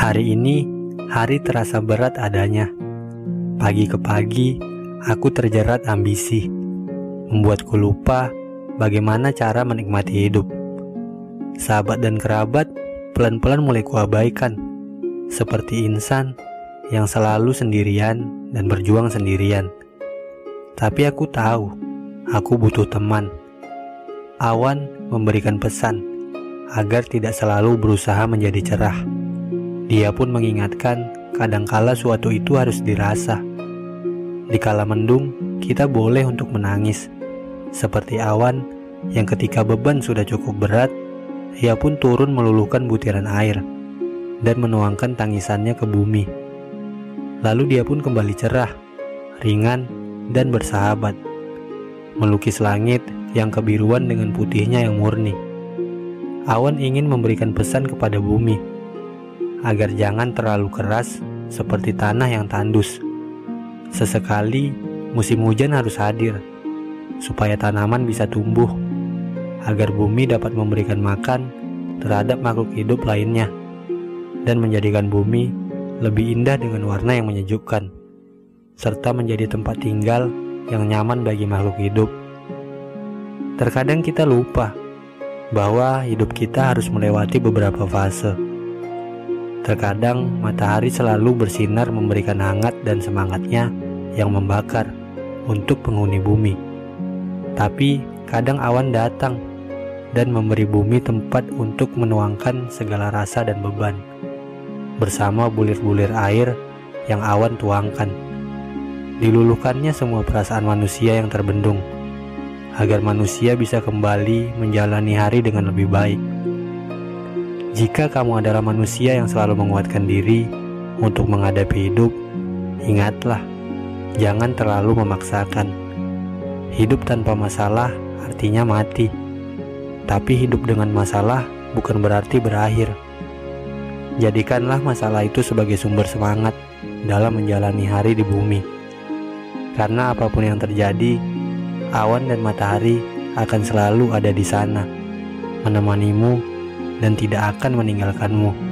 Hari ini, hari terasa berat adanya. Pagi ke pagi, aku terjerat ambisi, membuatku lupa bagaimana cara menikmati hidup. Sahabat dan kerabat pelan-pelan mulai kuabaikan, seperti insan yang selalu sendirian dan berjuang sendirian. Tapi aku tahu, aku butuh teman. Awan memberikan pesan agar tidak selalu berusaha menjadi cerah. Dia pun mengingatkan, kadangkala suatu itu harus dirasa. Di kala mendung, kita boleh untuk menangis. Seperti awan yang ketika beban sudah cukup berat, ia pun turun meluluhkan butiran air dan menuangkan tangisannya ke bumi. Lalu dia pun kembali cerah, ringan, dan bersahabat. Melukis langit yang kebiruan dengan putihnya yang murni. Awan ingin memberikan pesan kepada bumi agar jangan terlalu keras seperti tanah yang tandus. Sesekali musim hujan harus hadir supaya tanaman bisa tumbuh, agar bumi dapat memberikan makan terhadap makhluk hidup lainnya dan menjadikan bumi lebih indah dengan warna yang menyejukkan, serta menjadi tempat tinggal yang nyaman bagi makhluk hidup. Terkadang kita lupa bahwa hidup kita harus melewati beberapa fase Terkadang matahari selalu bersinar memberikan hangat dan semangatnya yang membakar untuk penghuni bumi. Tapi kadang awan datang dan memberi bumi tempat untuk menuangkan segala rasa dan beban bersama bulir-bulir air yang awan tuangkan. Diluluhkannya semua perasaan manusia yang terbendung agar manusia bisa kembali menjalani hari dengan lebih baik. Jika kamu adalah manusia yang selalu menguatkan diri untuk menghadapi hidup, ingatlah, jangan terlalu memaksakan. Hidup tanpa masalah artinya mati, tapi hidup dengan masalah bukan berarti berakhir. Jadikanlah masalah itu sebagai sumber semangat dalam menjalani hari di bumi, karena apa pun yang terjadi, awan dan matahari akan selalu ada di sana, menemanimu dan tidak akan meninggalkanmu.